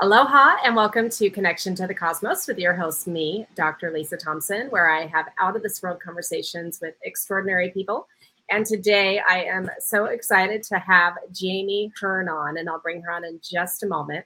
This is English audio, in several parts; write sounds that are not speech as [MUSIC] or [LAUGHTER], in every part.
Aloha and welcome to Connection to the Cosmos with your host, me, Dr. Lisa Thompson, where I have out of this world conversations with extraordinary people. And today I am so excited to have Jami Hearn on, and I'll bring her on in just a moment.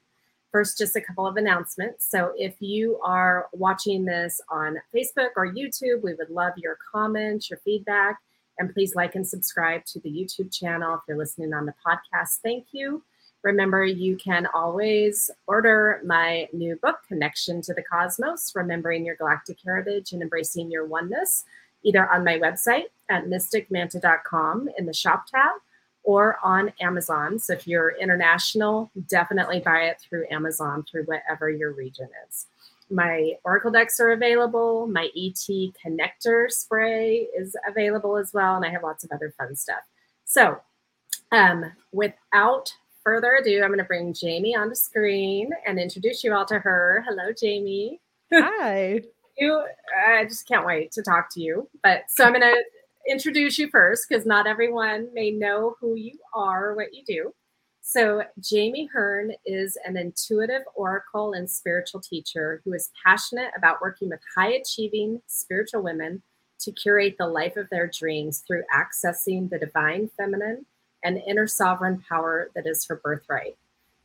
First, just a couple of announcements. So, if you are watching this on Facebook or YouTube, we would love your comments, your feedback, and please like and subscribe to the YouTube channel. If you're listening on the podcast, thank you. Remember, you can always order my new book, Connection to the Cosmos Remembering Your Galactic Heritage and Embracing Your Oneness, either on my website at mysticmanta.com in the shop tab or on Amazon. So if you're international, definitely buy it through Amazon, through whatever your region is. My Oracle decks are available. My ET connector spray is available as well. And I have lots of other fun stuff. So, um, without further ado, I'm going to bring Jami on onto screen and introduce you all to her. Hello, Jami. Hi. [LAUGHS] you, I just can't wait to talk to you. But so I'm going to introduce you first because not everyone may know who you are or what you do. So, Jami Hearn is an intuitive oracle and spiritual teacher who is passionate about working with high achieving spiritual women to curate the life of their dreams through accessing the divine feminine and inner sovereign power that is her birthright.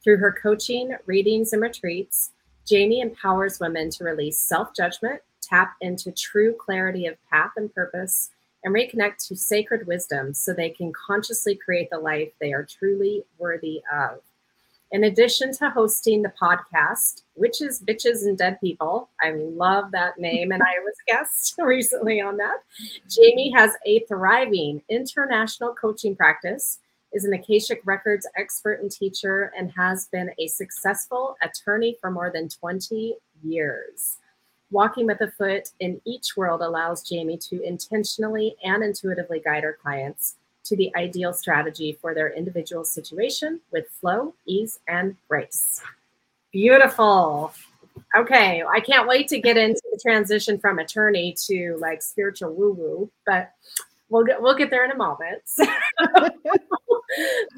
Through her coaching, readings, and retreats, Jami empowers women to release self judgment, tap into true clarity of path and purpose, and reconnect to sacred wisdom so they can consciously create the life they are truly worthy of. In addition to hosting the podcast, Witches, Bitches, and Dead People, I love that name, and I was [LAUGHS] guest [LAUGHS] recently on that. Jami has a thriving international coaching practice is an Akashic Records expert and teacher and has been a successful attorney for more than 20 years. Walking with a foot in each world allows Jami to intentionally and intuitively guide her clients to the ideal strategy for their individual situation with flow, ease, and grace. Beautiful. Okay, I can't wait to get into the transition from attorney to like spiritual woo woo, but we'll get we'll get there in a moment. [LAUGHS]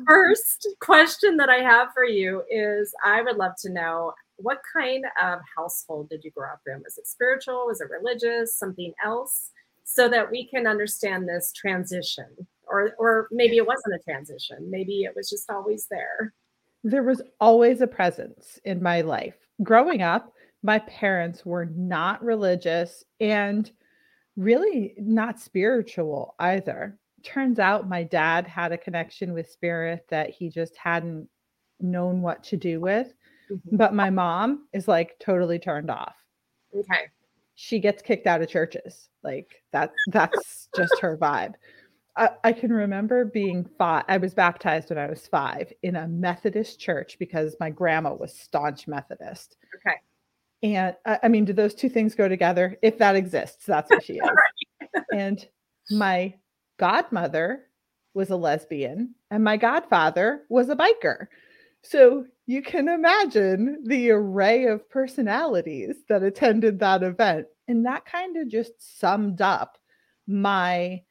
First question that I have for you is I would love to know what kind of household did you grow up in? Was it spiritual? Was it religious? Something else? So that we can understand this transition. Or or maybe it wasn't a transition. Maybe it was just always there. There was always a presence in my life. Growing up, my parents were not religious and really not spiritual either. Turns out my dad had a connection with spirit that he just hadn't known what to do with. Mm-hmm. But my mom is like totally turned off. Okay. She gets kicked out of churches. Like that that's just her vibe. I, I can remember being five. I was baptized when I was five in a Methodist church because my grandma was staunch Methodist. Okay. And I mean, do those two things go together? If that exists, that's what she [LAUGHS] is. and my godmother was a lesbian, and my godfather was a biker. So you can imagine the array of personalities that attended that event. And that kind of just summed up my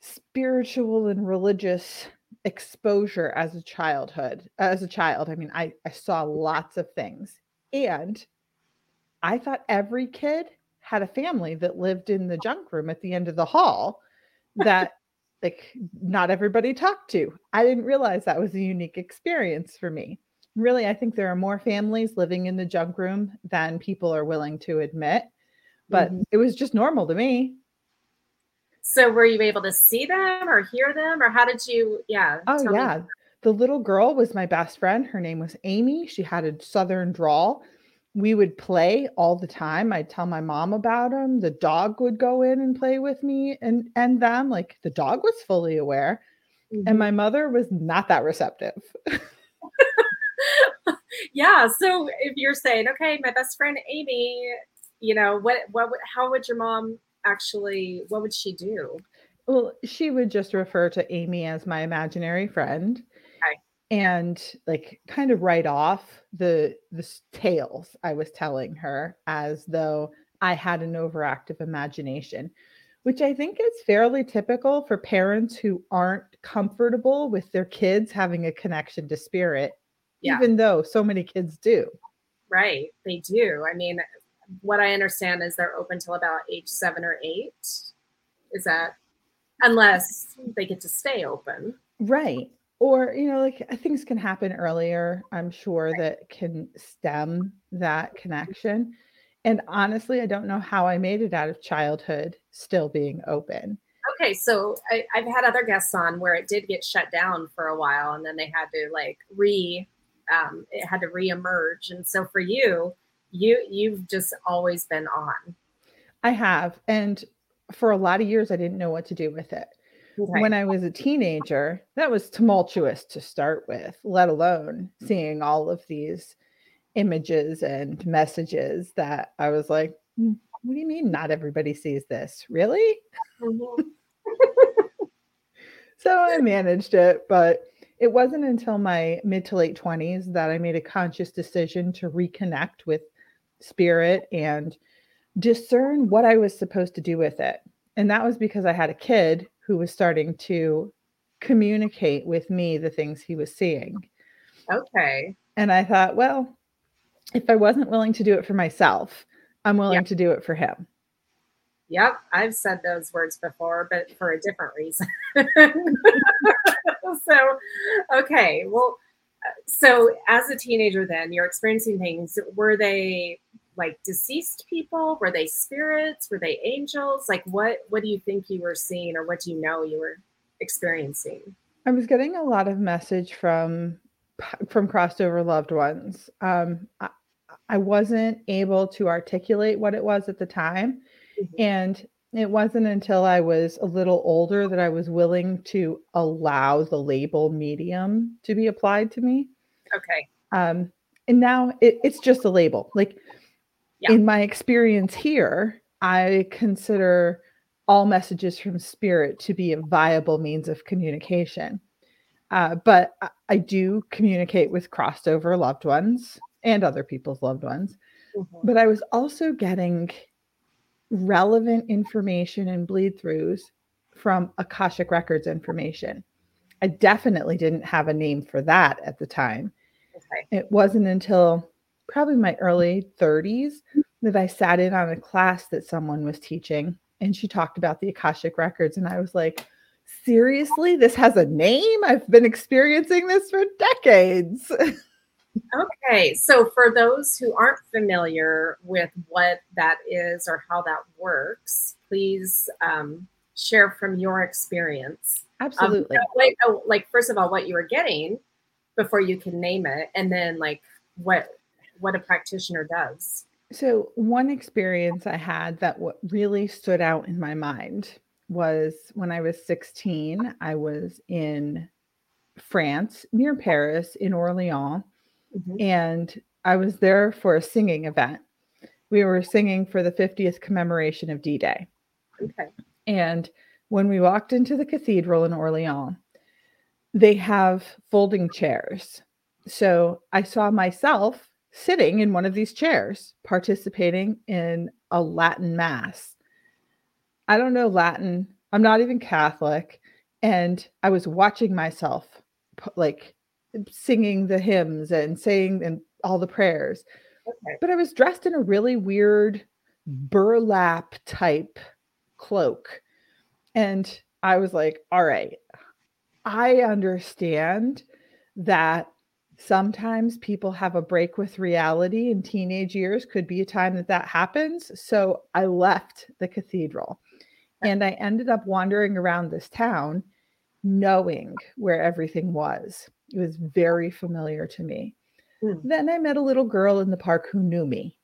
spiritual and religious exposure as a childhood as a child i mean i i saw lots of things and I thought every kid had a family that lived in the junk room at the end of the hall that like not everybody talked to. I didn't realize that was a unique experience for me. Really, I think there are more families living in the junk room than people are willing to admit, but mm-hmm. it was just normal to me. So, were you able to see them or hear them, or how did you? Yeah. Oh, yeah. Me. The little girl was my best friend. Her name was Amy. She had a southern drawl we would play all the time. I'd tell my mom about them. The dog would go in and play with me and and them. Like the dog was fully aware. Mm-hmm. And my mother was not that receptive. [LAUGHS] yeah. So if you're saying, okay, my best friend Amy, you know, what what how would your mom actually what would she do? Well, she would just refer to Amy as my imaginary friend and like kind of write off the the tales I was telling her as though I had an overactive imagination, which I think is fairly typical for parents who aren't comfortable with their kids having a connection to spirit Yeah. even though so many kids do. Right. They do. I mean, what I understand is they're open till about age seven or eight. Is that unless they get to stay open? Right. Or, you know, like uh, things can happen earlier, I'm sure that can stem that connection. And honestly, I don't know how I made it out of childhood still being open. Okay, so I, I've had other guests on where it did get shut down for a while, and then they had to like re, um, it had to reemerge. And so for you, you you've just always been on. I have. And for a lot of years, I didn't know what to do with it. When I was a teenager, that was tumultuous to start with, let alone seeing all of these images and messages that I was like, "Hmm, what do you mean not everybody sees this? Really? Mhm. [LAUGHS] So I managed it, but it wasn't until my mid to late 20s that I made a conscious decision to reconnect with spirit and discern what I was supposed to do with it. And that was because I had a kid who was starting to communicate with me the things he was seeing. Okay. And I thought, well, if I wasn't willing to do it for myself, I'm willing Yeah. to do it for him. Yep, I've said those words before, but for a different reason. [LAUGHS] so, okay, well, uh, so as a teenager, then you're experiencing things. Were they like deceased people? Were they spirits? Were they angels? Like, what what do you think you were seeing, or what do you know you were experiencing? I was getting a lot of message from from crossed over loved ones. Um, I, I wasn't able to articulate what it was at the time, Mhm. and it wasn't until I was a little older that I was willing to allow the label medium to be applied to me. Okay, Um, and now it, it's just a label. Like Yeah. in my experience here, I consider all messages from spirit to be a viable means of communication. Uh, but I, do communicate with crossed over loved ones and other people's loved ones. Mhm. But I was also getting relevant information and bleed throughs from Akashic Records information. I definitely didn't have a name for that at the time. okay, It wasn't until probably my early 30s that I sat in on a class that someone was teaching and she talked about the Akashic Records. And I was like, seriously, this has a name? I've been experiencing this for decades. okay. So, for those who aren't familiar with what that is or how that works, please um, share from your experience. Um, Absolutely. wait, oh, like first of all, what you were getting before you can name it, and then like what what a practitioner does. So, one experience I had that what really stood out in my mind was when I was 16, I was in France near Paris in Orleans, Mhm. and I was there for a singing event. We were singing for the 50th commemoration of D Day. Okay. And when we walked into the cathedral in Orleans, they have folding chairs. So I saw myself sitting in one of these chairs, participating in a Latin mass. I don't know Latin. I'm not even Catholic. And I was watching myself like singing the hymns and saying and all the prayers. Okay. But I was dressed in a really weird burlap type cloak. And I was like, all right, I understand that sometimes people have a break with reality in teenage years could be a time that that happens so i left the cathedral and i ended up wandering around this town knowing where everything was it was very familiar to me Hmm. then i met a little girl in the park who knew me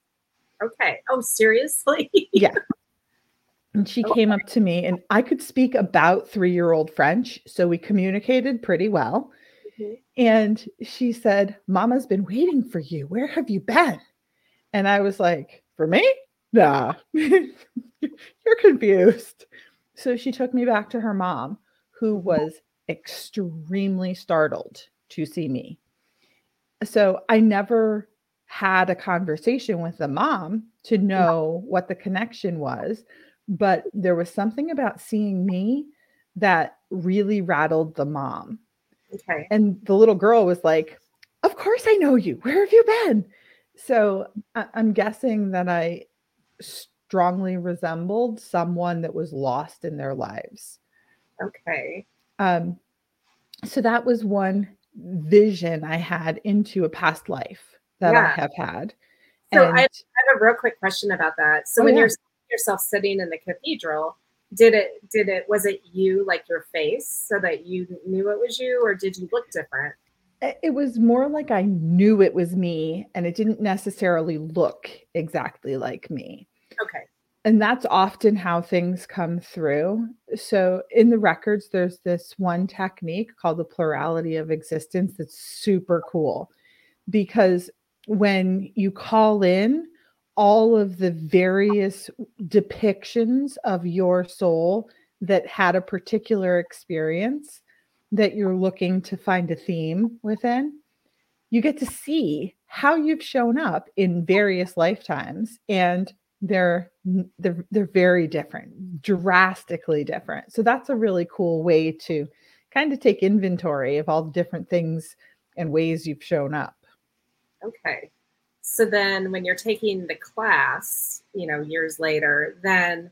Okay. Oh, seriously? Yeah. [LAUGHS] And she came up to me and i could speak about three year old french so we communicated pretty well. And she said, Mama's been waiting for you. Where have you been? And I was like, For me? Nah, [LAUGHS] you're confused. So she took me back to her mom, who was extremely startled to see me. So I never had a conversation with the mom to mm-hmm. know what the connection was, but there was something about seeing me that really rattled the mom Okay. and the little girl was like Of course I know you. Where have you been? So I- I'm guessing that I strongly resembled someone that was lost in their lives. Okay. Um, so that was one vision I had into a past life that I have had. So and I have a real quick question about that. So Oh, when yeah. you're yourself sitting in the cathedral, did it did it was it you like your face so that you knew it was you or did you look different? it was more like I knew it was me and it didn't necessarily look exactly like me. Okay. and that's often how things come through. So in the records, there's this one technique called the plurality of existence that's super cool because when you call in all of the various depictions of your soul that had a particular experience that you're looking to find a theme within, you get to see how you've shown up in various lifetimes and they're they're they're very different drastically different so that's a really cool way to kind of take inventory of all the different things and ways you've shown up Okay. So then when you're taking the class, you know, years later, then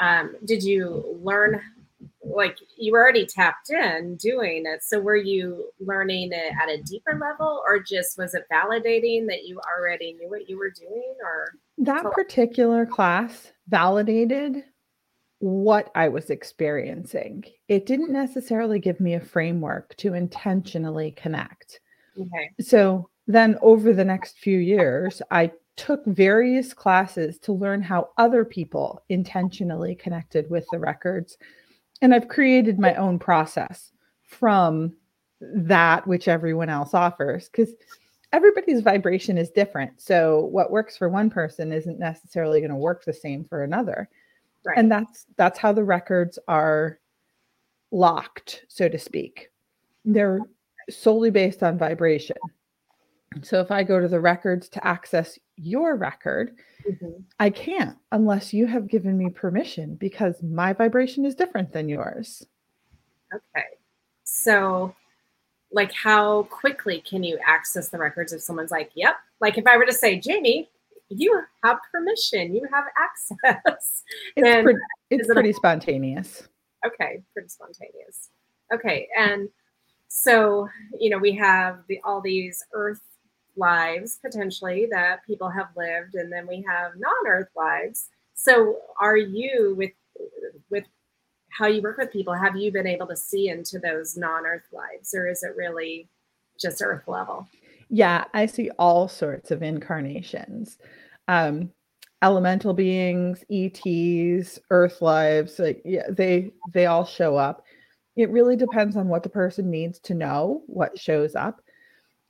um, did you learn like you were already tapped in doing it. So were you learning it at a deeper level or just was it validating that you already knew what you were doing or that particular class validated what I was experiencing. It didn't necessarily give me a framework to intentionally connect. okay. So then over the next few years, I took various classes to learn how other people intentionally connected with the records. And I've created my own process from that which everyone else offers because everybody's vibration is different. So what works for one person isn't necessarily going to work the same for another. Right. And that's that's how the records are locked, so to speak. They're solely based on vibration. So if I go to the records to access your record, Mhm. I can't unless you have given me permission because my vibration is different than yours. Okay. So, like, how quickly can you access the records if someone's like, yep? Like, if I were to say, Jami, you have permission, you have access. It's, pre- it's is it a- pretty spontaneous. Okay, pretty spontaneous. Okay, and so, you know, we have the, all these Earth lives potentially that people have lived, and then we have non-Earth lives. So, are you with with how you work with people? Have you been able to see into those non-Earth lives, or is it really just Earth level? Yeah, I see all sorts of incarnations. Um, elemental beings, ETs, earth lives, like yeah, they they all show up. It really depends on what the person needs to know what shows up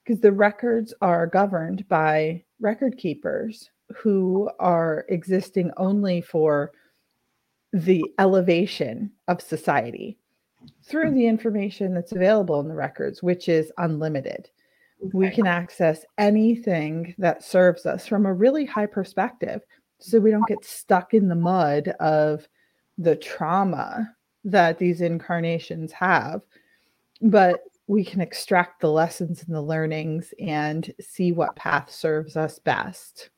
because the records are governed by record keepers who are existing only for the elevation of society through the information that's available in the records, which is unlimited. We can access anything that serves us from a really high perspective so we don't get stuck in the mud of the trauma that these incarnations have. But we can extract the lessons and the learnings and see what path serves us best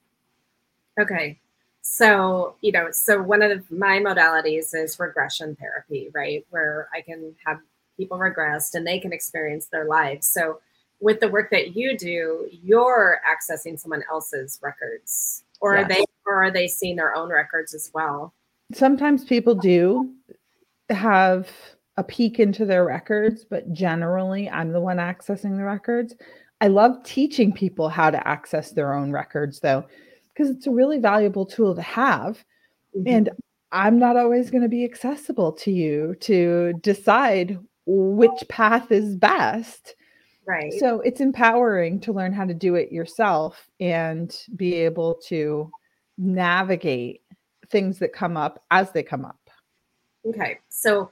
Okay. So, you know, so one of the, my modalities is regression therapy, right? Where I can have people regressed and they can experience their lives. So, with the work that you do, you're accessing someone else's records, or are they, or are they seeing their own records as well? sometimes people do have a peek into their records, but generally I'm the one accessing the records. I love teaching people how to access their own records though, because it's a really valuable tool to have. Mm-hmm. And I'm not always going to be accessible to you to decide which path is best. right. So it's empowering to learn how to do it yourself and be able to navigate things that come up as they come up. Okay. So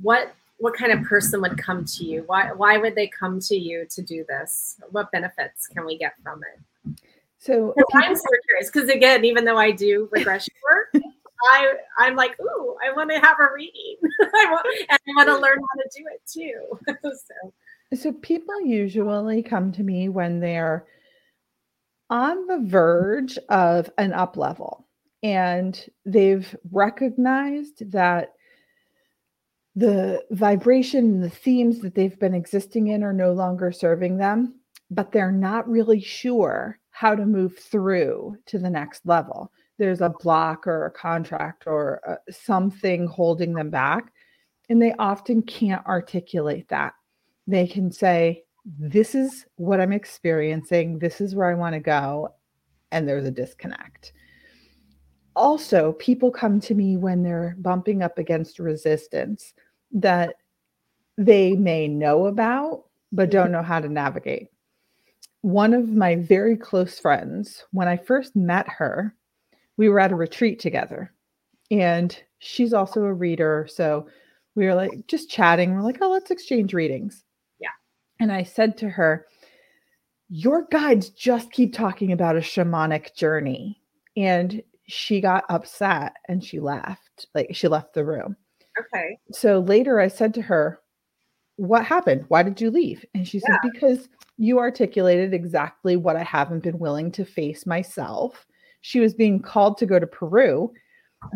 what what kind of person would come to you? Why why would they come to you to do this? What benefits can we get from it? So I'm so curious because again, even though I do regression work, [LAUGHS] I I'm like, ooh, I want to have a reading. [LAUGHS] I want and I want to learn how to do it too. [LAUGHS] so So people usually come to me when they're on the verge of an up level and they've recognized that the vibration and the themes that they've been existing in are no longer serving them, but they're not really sure how to move through to the next level. There's a block or a contract or uh, something holding them back, and they often can't articulate that. They can say, This is what I'm experiencing, this is where I want to go, and there's a disconnect. Also, people come to me when they're bumping up against resistance that they may know about, but don't know how to navigate. One of my very close friends, when I first met her, we were at a retreat together. And she's also a reader. So we were like just chatting. We're like, oh, let's exchange readings. Yeah. And I said to her, Your guides just keep talking about a shamanic journey. And she got upset and she left. Like she left the room. Okay. So later I said to her, What happened? Why did you leave? And she said, Because you articulated exactly what I haven't been willing to face myself. She was being called to go to Peru,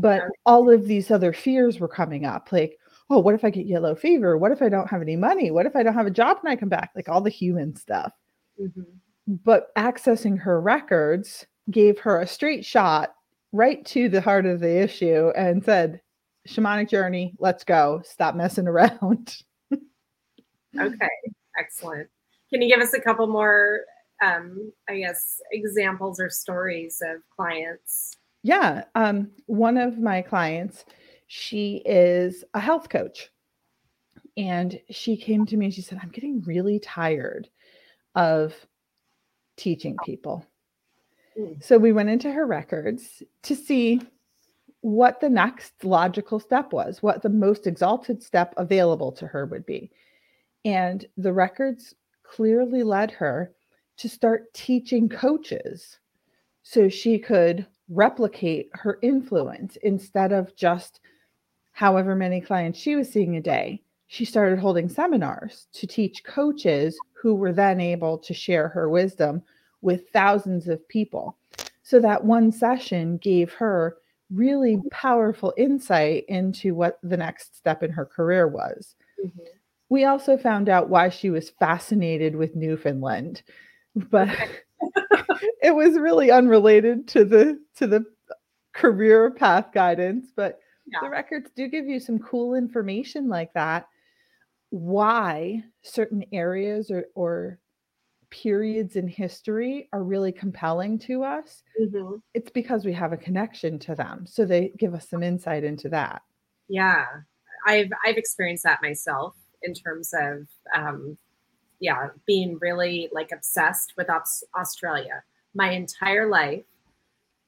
but all of these other fears were coming up like, oh, what if I get yellow fever? What if I don't have any money? What if I don't have a job when I come back? Like all the human stuff. Mm-hmm. But accessing her records gave her a straight shot right to the heart of the issue and said, shamanic journey. Let's go. Stop messing around. [LAUGHS] okay, excellent. Can you give us a couple more, um, I guess, examples or stories of clients? Yeah. Um, one of my clients, she is a health coach. And she came to me and she said, I'm getting really tired of teaching people. Mm. So we went into her records to see what the next logical step was, what the most exalted step available to her would be. And the records clearly led her to start teaching coaches so she could replicate her influence instead of just however many clients she was seeing a day. She started holding seminars to teach coaches who were then able to share her wisdom with thousands of people. So that one session gave her really powerful insight into what the next step in her career was. Mm-hmm. We also found out why she was fascinated with Newfoundland, but [LAUGHS] it was really unrelated to the to the career path guidance, but yeah. the records do give you some cool information like that why certain areas or, or periods in history are really compelling to us, mm-hmm. it's because we have a connection to them. So they give us some insight into that. Yeah, I've I've experienced that myself in terms of um, yeah, being really like obsessed with Australia my entire life.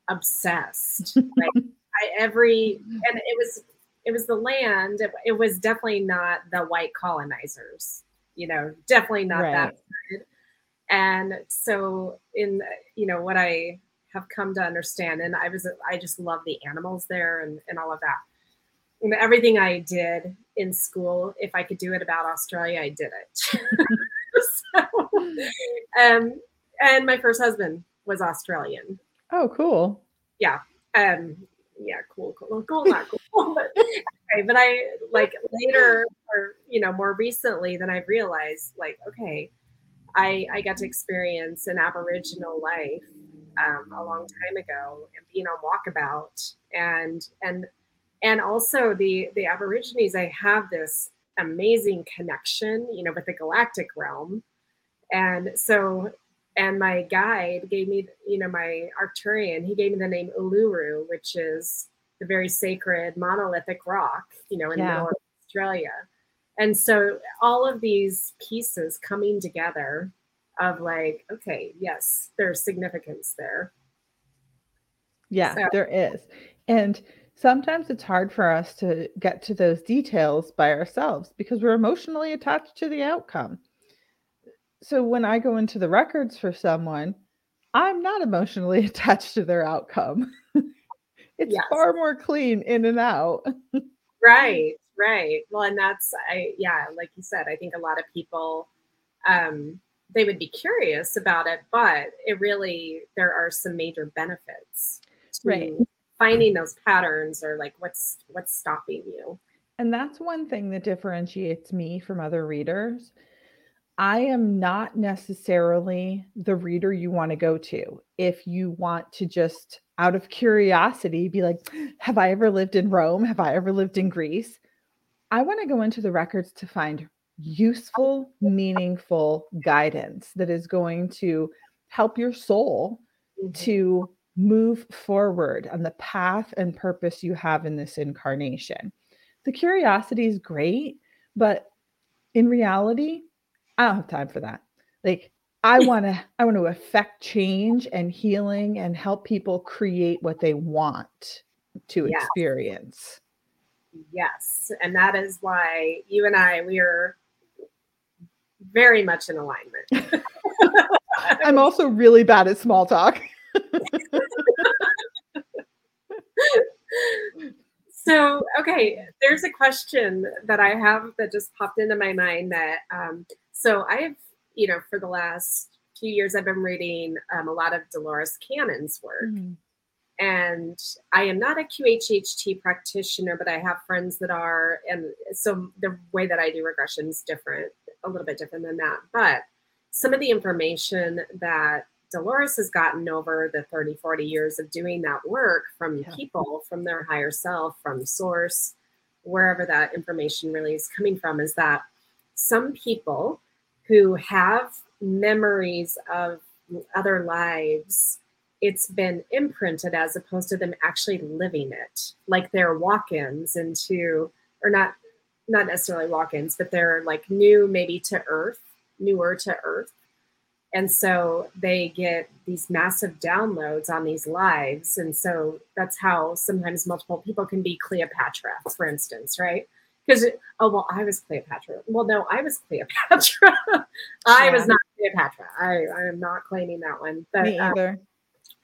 Obsessed, [LAUGHS] like I every and it was it was the land. It, it was definitely not the white colonizers. You know, definitely not right. that and so in you know what i have come to understand and i was i just love the animals there and, and all of that. And everything i did in school if i could do it about australia i did it. [LAUGHS] So, um, and my first husband was australian. Oh cool. Yeah um yeah cool cool cool not cool [LAUGHS] but okay but i like later or you know more recently than i realized like okay I, I got to experience an Aboriginal life um, a long time ago and being on walkabout and and and also the the Aborigines. I have this amazing connection, you know, with the galactic realm, and so and my guide gave me, you know, my Arcturian. He gave me the name Uluru, which is the very sacred monolithic rock, you know, in yeah. the middle of Australia and so all of these pieces coming together of like okay yes there's significance there. Yeah so. there is. And sometimes it's hard for us to get to those details by ourselves because we're emotionally attached to the outcome. So when i go into the records for someone i'm not emotionally [LAUGHS] attached to their outcome. [LAUGHS] It's yes. far more clean in and out. Right right well and that's i yeah like you said i think a lot of people um, they would be curious about it, but it really there are some major benefits Right. finding those patterns or like what's what's stopping you. And that's one thing that differentiates me from other readers. I am not necessarily the reader you want to go to. If you want to just out of curiosity be like, have I ever lived in Rome? Have I ever lived in Greece? I want to go into the records to find useful, meaningful guidance that is going to help your soul Mhm. to move forward on the path and purpose you have in this incarnation. The curiosity is great, but in reality, I don't have time for that. Like I [LAUGHS] want to I want to affect change and healing and help people create what they want to Yes. experience. Yes, and that is why you and I we are very much in alignment. [LAUGHS] I'm also really bad at small talk. [LAUGHS] So, okay, there's a question that I have that just popped into my mind that, um, so I've, you know, for the last few years, I've been reading um, a lot of Dolores Cannon's work. Mhm. And I am not a QHHT practitioner, but I have friends that are. And so the way that I do regression is different, a little bit different than that. But some of the information that Dolores has gotten over the 30, 40 years of doing that work from Yeah. people, from their higher self, from source, wherever that information really is coming from, is that some people who have memories of other lives, it's been imprinted as opposed to them actually living it. Like they're walk-ins into, or not not necessarily walk-ins, but they're like new maybe to earth, newer to earth. And so they get these massive downloads on these lives. And so that's how sometimes multiple people can be cleopatra for instance right? Because oh well i was cleopatra. Well no i was cleopatra. [LAUGHS] I was not cleopatra. I i am not claiming that one but Me um, either.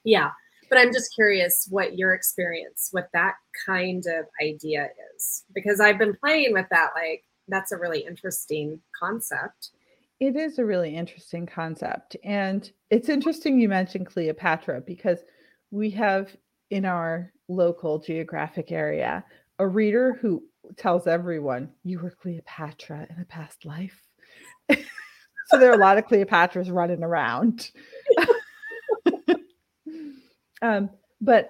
Yeah but i'm just curious what your experience with that kind of idea is because i've been playing with that like that's a really interesting concept It is a really interesting concept. And it's interesting you mentioned Cleopatra because we have in our local geographic area a reader who tells everyone you were Cleopatra in a past life. [LAUGHS] so there are a lot of Cleopatras running around. [LAUGHS] um, but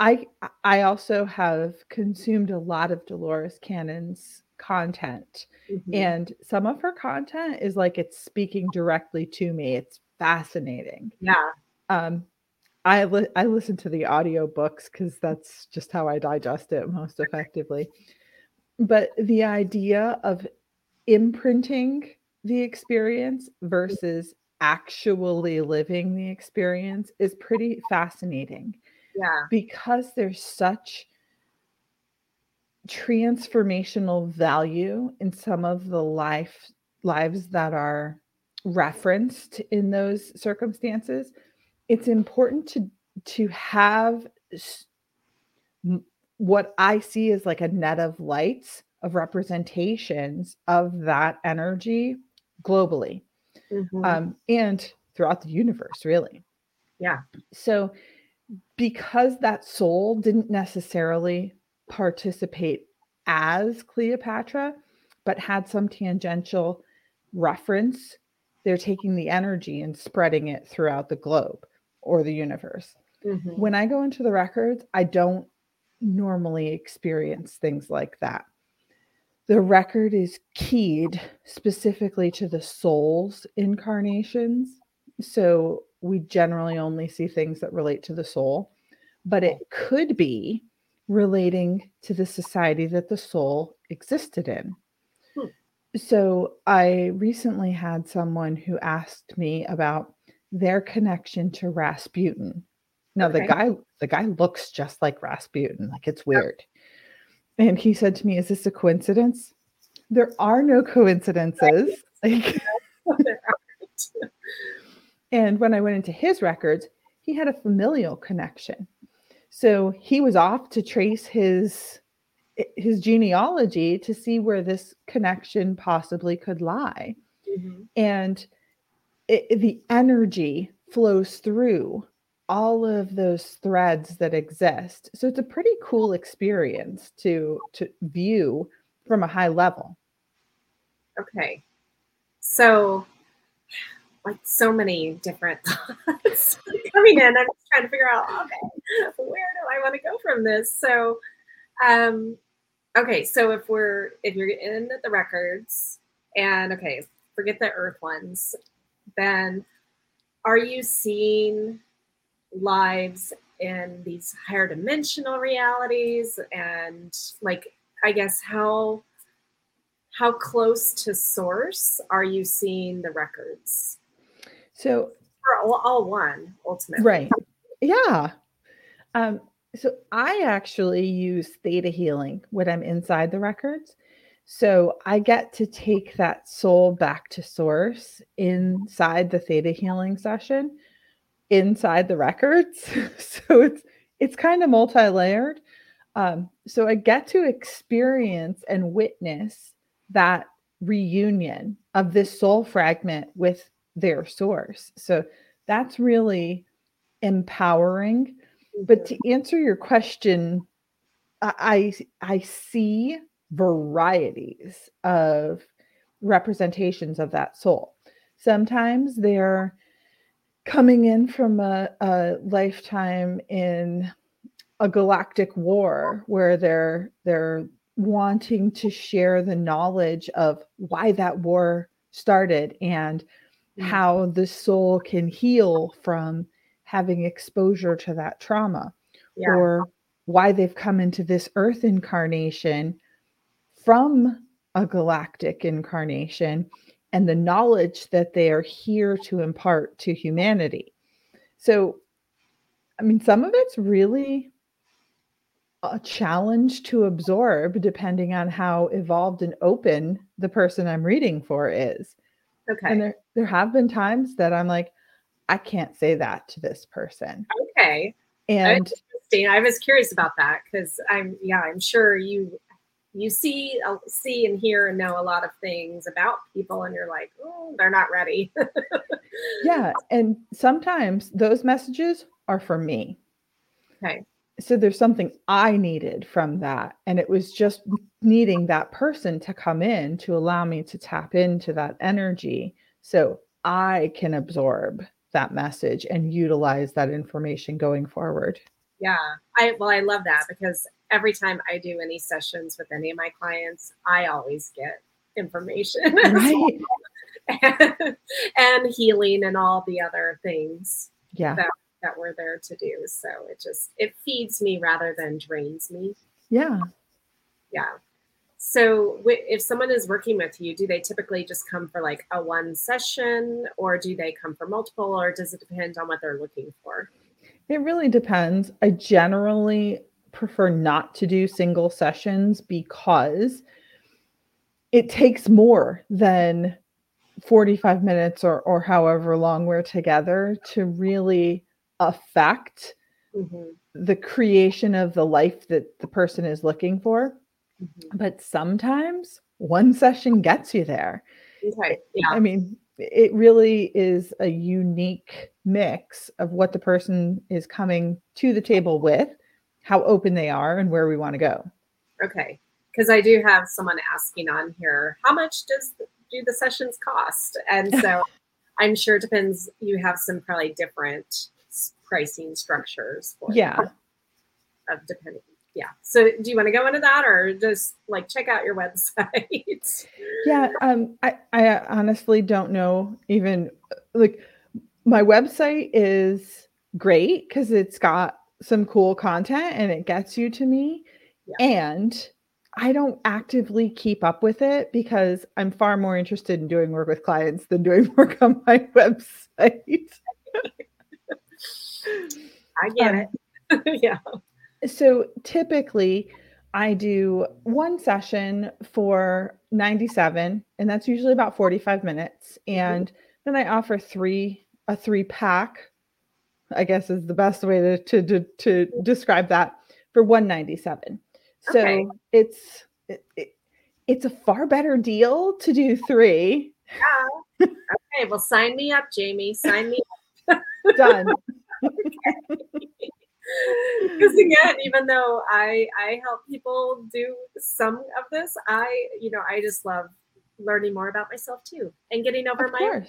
I I also have consumed a lot of Dolores Cannon's content Mhm. and some of her content is like it's speaking directly to me. It's fascinating. Yeah. Um i li- i listen to the audio books because that's just how i digest it most effectively. But the idea of imprinting the experience versus actually living the experience is pretty fascinating yeah. because there's such transformational value in some of the life lives that are referenced in those circumstances. It's important to to have what i see as like a net of lights of representations of that energy globally Mhm. um, and throughout the universe really Yeah. so because that soul didn't necessarily participate as Cleopatra, but had some tangential reference, they're taking the energy and spreading it throughout the globe or the universe. Mhm. When I go into the records, I don't normally experience things like that. The record is keyed specifically to the soul's incarnations. So we generally only see things that relate to the soul, but it could be relating to the society that the soul existed in. Hmm. So I recently had someone who asked me about their connection to Rasputin. Now the guy the guy looks just like Rasputin, like it's weird. And he said to me, "Is this a coincidence?" There are no coincidences. Like [LAUGHS] and when I went into his records, he had a familial connection. So he was off to trace his his genealogy to see where this connection possibly could lie. mm-hmm. and it, the energy flows through all of those threads that exist. So it's a pretty cool experience to to view from a high level. Okay. So like so many different [LAUGHS] thoughts [LAUGHS] coming in. I'm just trying to figure out okay where do i want to go from this? So um okay so if we're if you're in the records and okay forget the earth ones then are you seeing lives in these higher dimensional realities and like i guess how how close to source are you seeing the records? So for all, all one ultimately. Right. Yeah. Um so i actually use theta healing when i'm inside the records. So I get to take that soul back to source inside the theta healing session, inside the records. [LAUGHS] so it's it's kind of multi-layered. Um, so I get to experience and witness that reunion of this soul fragment with their source. So that's really empowering. But to answer your question, I I see varieties of representations of that soul. Sometimes they're coming in from a, a lifetime in a galactic war where they're they're wanting to share the knowledge of why that war started and mm-hmm. how the soul can heal from having exposure to that trauma yeah. or why they've come into this earth incarnation from a galactic incarnation and the knowledge that they are here to impart to humanity. So, I mean, some of it's really a challenge to absorb depending on how evolved and open the person I'm reading for is. Okay. And there, there have been times that I'm like, I can't say that to this person. Okay. And interesting. I was curious about that because I'm, yeah, I'm sure you you see uh, see and hear and know a lot of things about people and you're like oh they're not ready. [LAUGHS] Yeah and sometimes those messages are for me. Okay. So there's something i needed from that and it was just needing that person to come in to allow me to tap into that energy so i can absorb that message and utilize that information going forward. Yeah i well i love that because every time I do any sessions with any of my clients, I always get information [LAUGHS] right. and, [LAUGHS] and, healing and all the other things yeah. that, that we're there to do. So it just it feeds me rather than drains me. Yeah. Yeah. So if someone is working with you, do they typically just come for like a one session or do they come for multiple or does it depend on what they're looking for? It really depends. I generally prefer not to do single sessions because it takes more than 45 minutes or, or however long we're together to really affect mm-hmm. the creation of the life that the person is looking for. Mm-hmm. But sometimes one session gets you there. Okay. Yeah. I mean, it really is a unique mix of what the person is coming to the table with how open they are and where we want to go. Okay. Because I do have someone asking on here, how much does do the sessions cost? And so [LAUGHS] I'm sure it depends. You have some probably different pricing structures. For yeah. Of depending. Yeah. So do you want to go into that or just like check out your website? [LAUGHS] yeah. Um, I, I honestly don't know even like my website is great because it's got some cool content and it gets you to me. Yeah. And I don't actively keep up with it because I'm far more interested in doing work with clients than doing [LAUGHS] work on my website. I get um, it. [LAUGHS] yeah. So typically, I do one session for 97, and that's usually about 45 minutes. Mm-hmm. And mm-hmm. then I offer three a three pack I guess is the best way to to to, to describe that for 197. So okay. it's it, it, it's a far better deal to do three. Yeah. okay, well, sign me up, Jami. Sign me up. [LAUGHS] Done. [LAUGHS] because again even though i i help people do some of this i you know i just love learning more about myself too and getting over of my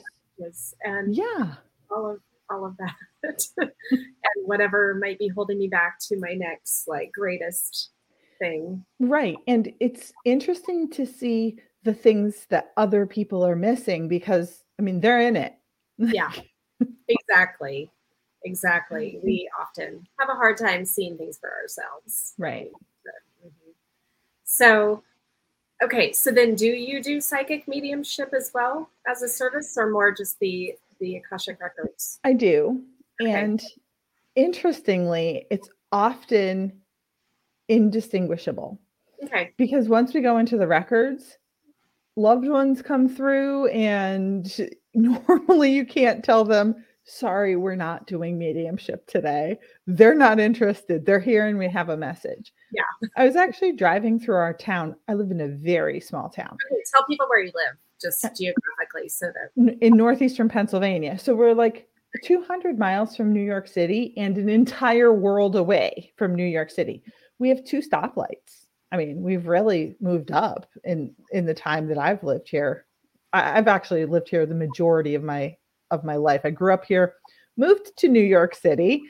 and yeah all of all of that [LAUGHS] and whatever might be holding me back to my next like greatest thing. Right and it's interesting to see the things that other people are missing because i mean they're in it. Yeah [LAUGHS] exactly exactly. We often have a hard time seeing things for ourselves. Right. Mm-hmm. so okay so then do you do psychic mediumship as well as a service or more just the the akashic records? I do okay. and interestingly it's often indistinguishable okay because once we go into the records loved ones come through and [LAUGHS] normally you can't tell them sorry, we're not doing mediumship today. They're not interested. They're here and we have a message. Yeah. I was actually driving through our town. I live in a very small town. Okay, tell people where you live, just uh, geographically, so that in northeastern Pennsylvania. So we're like 200 miles from New York City and an entire world away from New York City. We have two stoplights. I mean, we've really moved up in in the time that I've lived here. I, I've actually lived here the majority of my of my life. I grew up here, moved to New York City,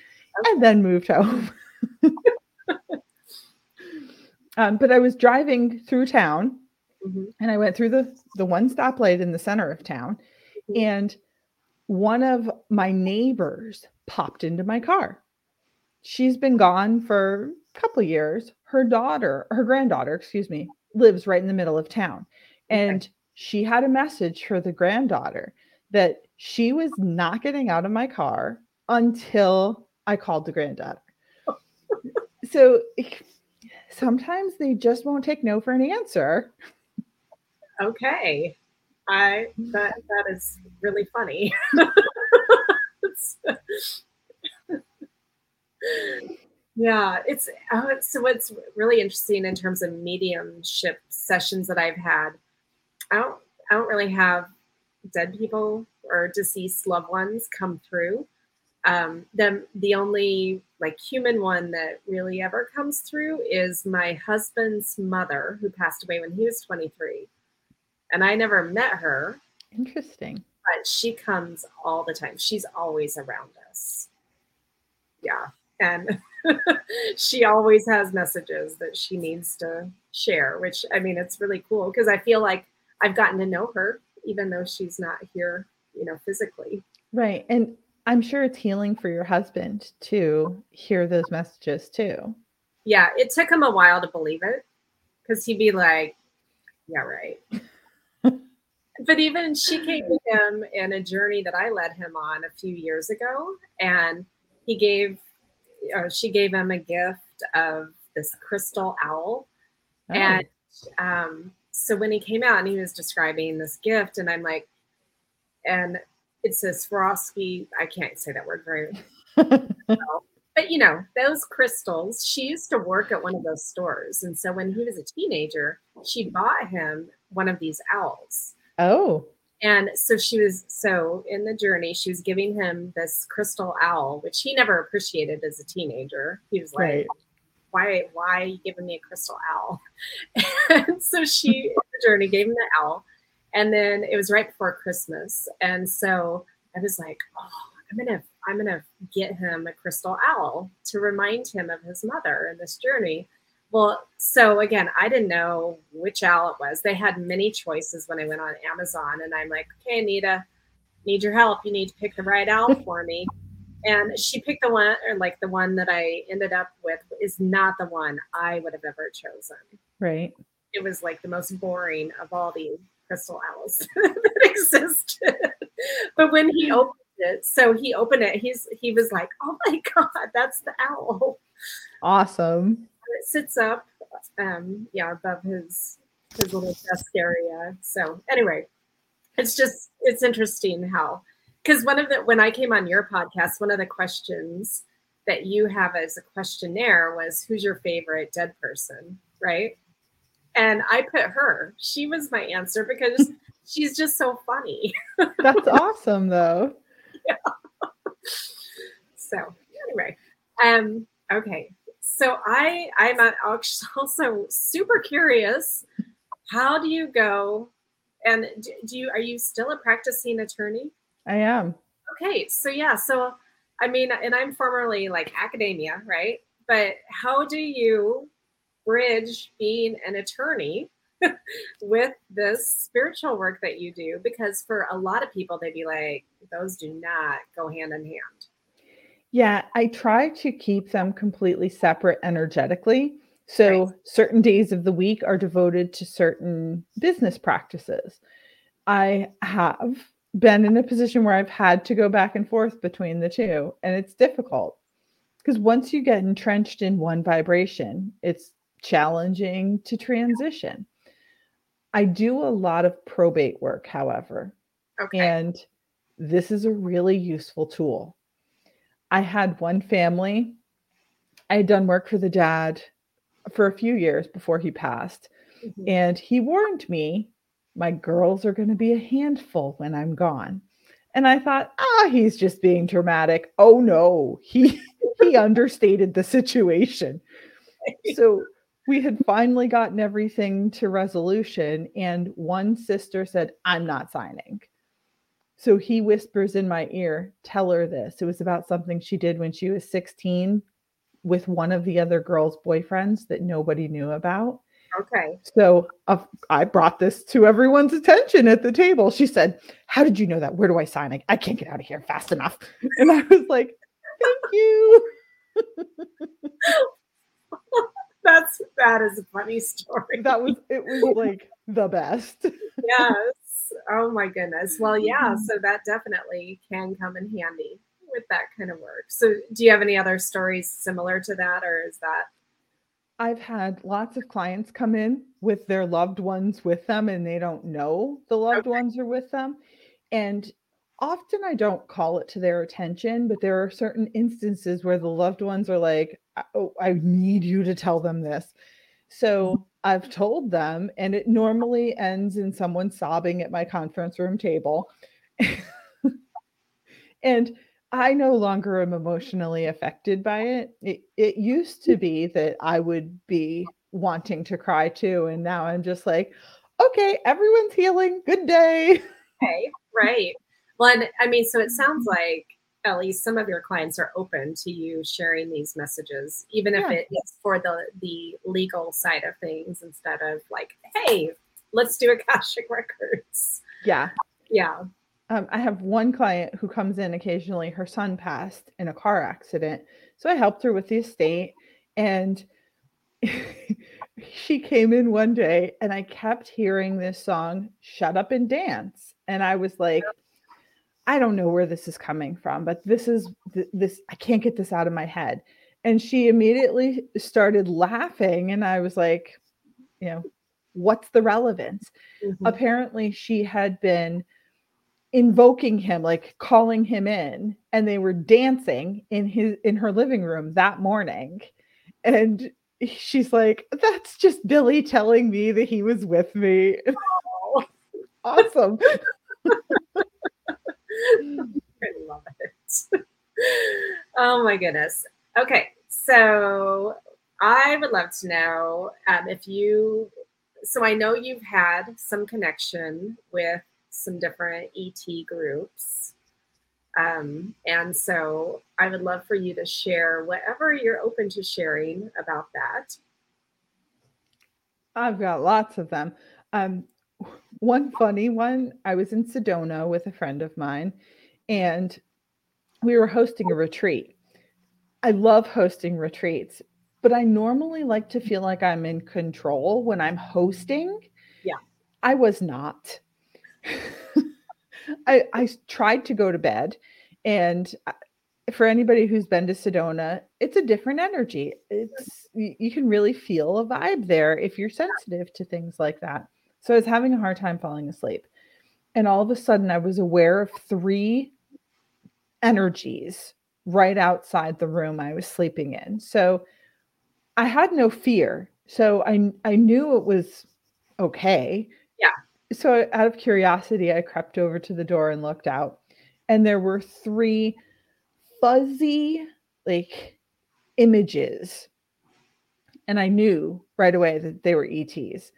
and then moved home. [LAUGHS] um, but I was driving through town mm-hmm. and I went through the, the one stoplight in the center of town. Mm-hmm. And one of my neighbors popped into my car. She's been gone for a couple years. Her daughter, her granddaughter, excuse me, lives right in the middle of town. And okay. she had a message for the granddaughter that she was not getting out of my car until I called the granddaughter. [LAUGHS] so sometimes they just won't take no for an answer. Okay. I that that is really funny. [LAUGHS] yeah, it's uh, so what's really interesting in terms of mediumship sessions that I've had. I don't I don't really have dead people or deceased loved ones come through. Um, the the only like human one that really ever comes through is my husband's mother, who passed away when he was 23, and I never met her. Interesting. But she comes all the time. She's always around us. Yeah, and [LAUGHS] she always has messages that she needs to share. Which I mean, it's really cool because I feel like I've gotten to know her even though she's not here, you know, physically. Right. And I'm sure it's healing for your husband to hear those messages too. Yeah, it took him a while to believe it because he'd be like, yeah, right. [LAUGHS] but even she came to him in a journey that I led him on a few years ago, and he gave, uh, she gave him a gift of this crystal owl, oh. and um, so when he came out and he was describing this gift, and I'm like, and it says Swarovski. I can't say that word very well. [LAUGHS] But you know, those crystals, she used to work at one of those stores. And so when he was a teenager, she bought him one of these owls. Oh. And so she was so in the journey, she was giving him this crystal owl, which he never appreciated as a teenager. He was like, right why why are you giving me a crystal owl? [LAUGHS] and so she in the journey gave him the owl. And then it was right before Christmas. And so I was like, oh, I'm gonna I'm gonna get him a crystal owl to remind him of his mother in this journey. Well, so again, I didn't know which owl it was. They had many choices when I went on Amazon, and I'm like, okay, Anita, need your help. You need to pick the right owl [LAUGHS] for me. And she picked the one or like the one that i ended up with is not the one i would have ever chosen. Right. It was like the most boring of all the crystal owls [LAUGHS] that existed. But when he mm. opened it so he opened it he's he was like oh my [LAUGHS] god that's the owl. Awesome it sits up um yeah above his his little desk area so anyway it's just it's interesting how because one of the when I came on your podcast, one of the questions that you have as a questionnaire was who's your favorite dead person, right? And I put her. She was my answer because [LAUGHS] she's just so funny. That's [LAUGHS] awesome, though. Yeah. So anyway, um, okay. So I I'm [LAUGHS] also super curious. How do you go? And do you are you still a practicing attorney? I am. Okay, so yeah, so I mean, and I'm formerly like academia, right? But how do you bridge being an attorney [LAUGHS] with this spiritual work that you do? Because for a lot of people, they'd be like, those do not go hand in hand. Yeah, I try to keep them completely separate energetically. So right. certain days of the week are devoted to certain business practices. I have been in a position where I've had to go back and forth between the two, and it's difficult because once you get entrenched in one vibration, it's challenging to transition. I do a lot of probate work, however. Okay. And this is a really useful tool. I had one family, I had done work for the dad for a few years before he passed. Mm-hmm. And he warned me, my girls are going to be a handful when I'm gone. And I thought, ah, he's just being dramatic. Oh no, he he [LAUGHS] understated the situation. So we had finally gotten everything to resolution, and one sister said, I'm not signing. So he whispers in my ear, Tell her this. It was about something she did when she was 16 with one of the other girls' boyfriends that nobody knew about. Okay. So uh, I brought this to everyone's attention at the table. She said, How did you know that? Where do I sign? I, I can't get out of here fast enough. [LAUGHS] And I was like, Thank you. [LAUGHS] That's that is a funny story. That was it was like the best. [LAUGHS] yes. Oh my goodness. Well, yeah, mm-hmm. so that definitely can come in handy with that kind of work. So do you have any other stories similar to that or is that I've had lots of clients come in with their loved ones with them and they don't know the loved okay. ones are with them. And often I don't call it to their attention, but there are certain instances where the loved ones are like, oh, I need you to tell them this. So mm-hmm. I've told them, and it normally ends in someone sobbing at my conference room table. and I no longer am emotionally affected by it. it. It used to be that I would be wanting to cry too. And now I'm just like, okay, everyone's healing. Good day. Okay, right. Well, and I mean, so it sounds [LAUGHS] like at least some of your clients are open to you sharing these messages, even if it is for the the legal side of things instead of like, hey, let's do Akashic [LAUGHS] records. Yeah. Yeah. Um, I have one client who comes in occasionally. Her son passed in a car accident. So I helped her with the estate. And [LAUGHS] she came in one day and I kept hearing this song, Shut Up and Dance. And I was like, I don't know where this is coming from, but this is this, I can't get this out of my head. And she immediately started laughing. And I was like, you know, what's the relevance? Mm-hmm. Apparently, she had been invoking him like calling him in and they were dancing in his in her living room that morning and she's like that's just billy telling me that he was with me [LAUGHS] awesome [LAUGHS] [LAUGHS] i love it [LAUGHS] oh my goodness okay so i would love to know um, if you so i know you've had some connection with some different ET groups. Um, and so I would love for you to share whatever you're open to sharing about that. I've got lots of them. Um, one funny one I was in Sedona with a friend of mine, and we were hosting a retreat. I love hosting retreats, but I normally like to feel like I'm in control when I'm hosting. Yeah. I was not. [LAUGHS] I, I tried to go to bed, and uh, for anybody who's been to Sedona, it's a different energy. It's you can really feel a vibe there if you're sensitive to things like that. So I was having a hard time falling asleep. And all of a sudden I was aware of three energies right outside the room I was sleeping in. So I had no fear. So I I knew it was okay. Yeah so out of curiosity, I crept over to the door and looked out, and there were three fuzzy, like images. And I knew right away that they were ETs.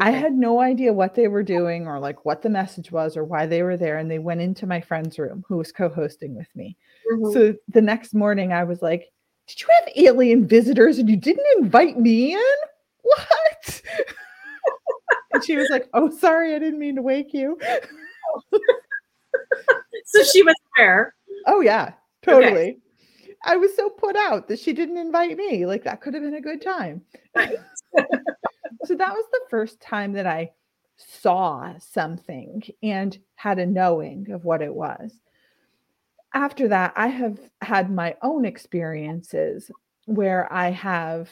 I had no idea what they were doing or like what the message was or why they were there. And they went into my friend's room who was co hosting with me. Mm-hmm. So the next morning, I was like, Did you have alien visitors and you didn't invite me in? [LAUGHS] What? and she was like, Oh, sorry, I didn't mean to wake you. [LAUGHS] so she was there. Oh, yeah, totally. Okay. I was so put out that she didn't invite me. Like, that could have been a good time. [LAUGHS] so that was the first time that I saw something and had a knowing of what it was. After that, I have had my own experiences where I have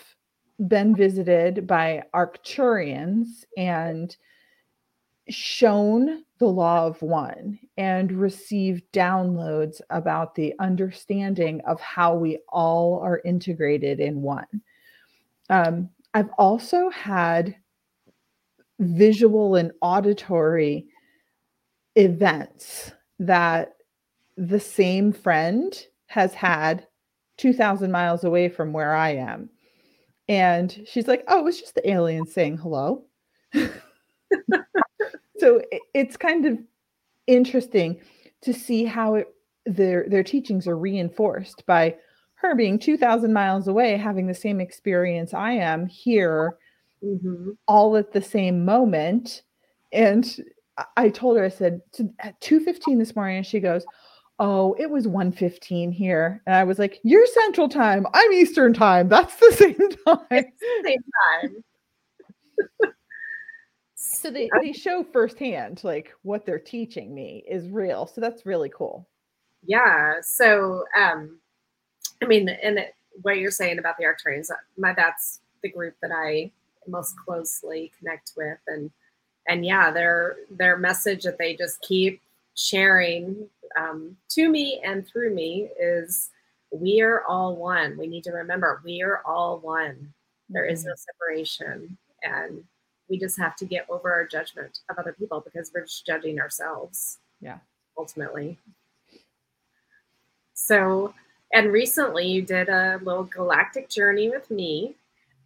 been visited by Arcturians and shown the law of one and received downloads about the understanding of how we all are integrated in one. Um, I've also had visual and auditory events that the same friend has had 2000 miles away from where I am. And she's like, "Oh, it's just the aliens saying hello." [LAUGHS] so it's kind of interesting to see how it, their their teachings are reinforced by her being 2000 miles away having the same experience i am here mm-hmm. all at the same moment. And i told her i said at 2.15 this morning and she goes oh it was 1.15 here. And i was like you're central time. I'm eastern time. That's the [LAUGHS] same time. The same time. So they, they show firsthand like what they're teaching me is real. So that's really cool. Yeah. So um I mean, and what you're saying about the Arcturians, my that's the group that I most closely connect with, and and yeah, their their message that they just keep sharing um, to me and through me is we are all one. We need to remember we are all one. There is no mm-hmm. separation, and we just have to get over our judgment of other people because we're just judging ourselves. Yeah, ultimately. So and recently you did a little galactic journey with me.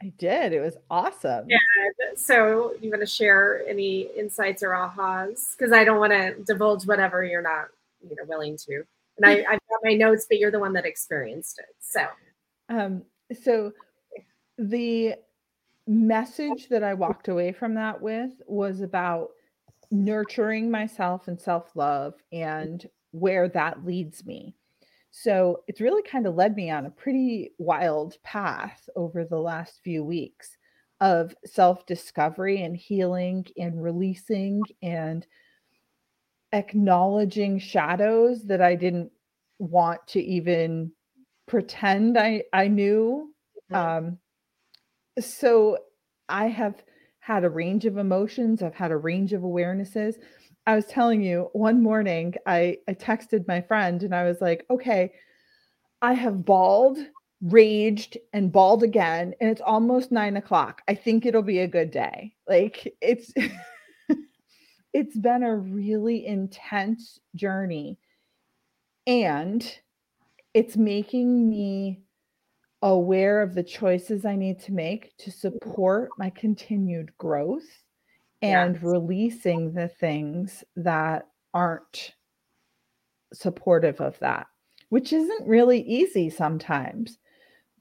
I did. It was awesome. And so you want to share any insights or ahas? Because I don't want to divulge whatever you're not, you know, willing to. And I, I've got my notes, but you're the one that experienced it. So um, so the message that I walked away from that with was about nurturing myself and self-love and where that leads me. So it's really kind of led me on a pretty wild path over the last few weeks of self discovery and healing and releasing and acknowledging shadows that I didn't want to even pretend I, I knew. Mm-hmm. Um, so I have had a range of emotions, I've had a range of awarenesses. I was telling you one morning, I, I texted my friend and I was like, okay, I have bawled, raged, and bawled again, and it's almost nine o'clock. I think it'll be a good day. Like it's [LAUGHS] it's been a really intense journey. And it's making me aware of the choices I need to make to support my continued growth and yes. releasing the things that aren't supportive of that, which isn't really easy sometimes.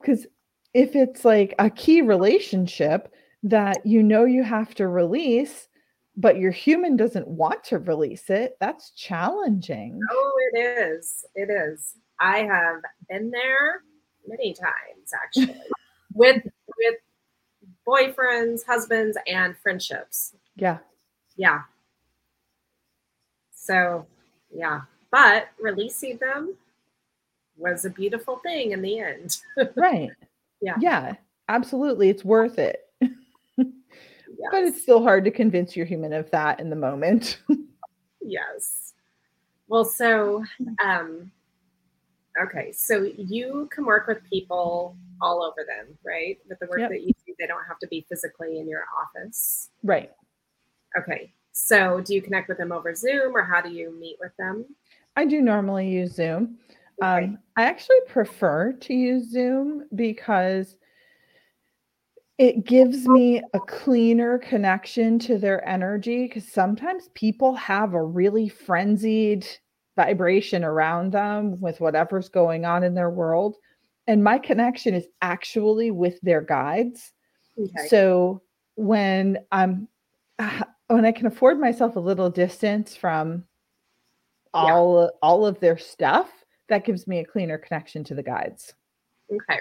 Because if it's like a key relationship that you know you have to release, but your human doesn't want to release it, that's challenging. Oh, it is. It is. I have been there many times [LAUGHS] actually with with boyfriends, husbands, and friendships. Yeah. Yeah. So, yeah. But releasing them was a beautiful thing in the end. [LAUGHS] right. Yeah. Yeah. Absolutely. It's worth it. yes. [LAUGHS] But it's still hard to convince your human of that in the moment. [LAUGHS] yes. Well, so, um, okay. So you can work with people all over them, right? With the work yep. that you do, they don't have to be physically in your office. Right. Okay. So, do you connect with them over Zoom or how do you meet with them? I do normally use Zoom. Okay. Um, I actually prefer to use Zoom because it gives me a cleaner connection to their energy because sometimes people have a really frenzied vibration around them with whatever's going on in their world. And my connection is actually with their guides. Okay. So when I'm when I can afford myself a little distance from Yeah. all all of their stuff, that gives me a cleaner connection to the guides. Okay.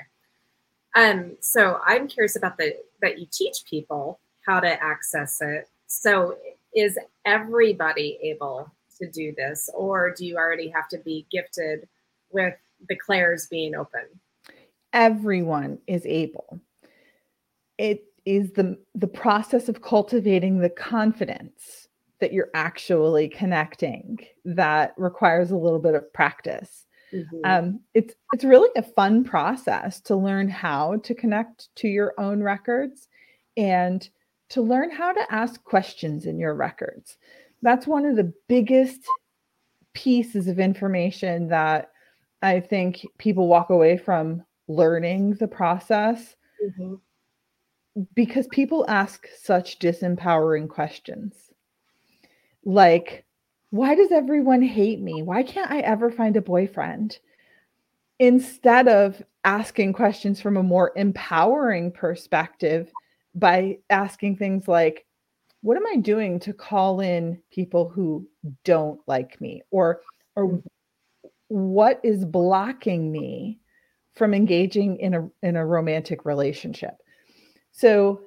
Um, so I'm curious about the that you teach people how to access it. So is everybody able to do this, or do you already have to be gifted with the clairs being open? Everyone is able. It is the the process of cultivating the confidence that you're actually connecting that requires a little bit of practice. Mhm. um, it's it's really a fun process to learn how to connect to your own records and to learn how to ask questions in your records that's one of the biggest pieces of information that i think people walk away from learning the process Mhm. Because people ask such disempowering questions. Like why does everyone hate me? Why can't i ever find a boyfriend? Instead of asking questions from a more empowering perspective by asking things like what am i doing to call in people who don't like me? Or or what is blocking me from engaging in a in a romantic relationship so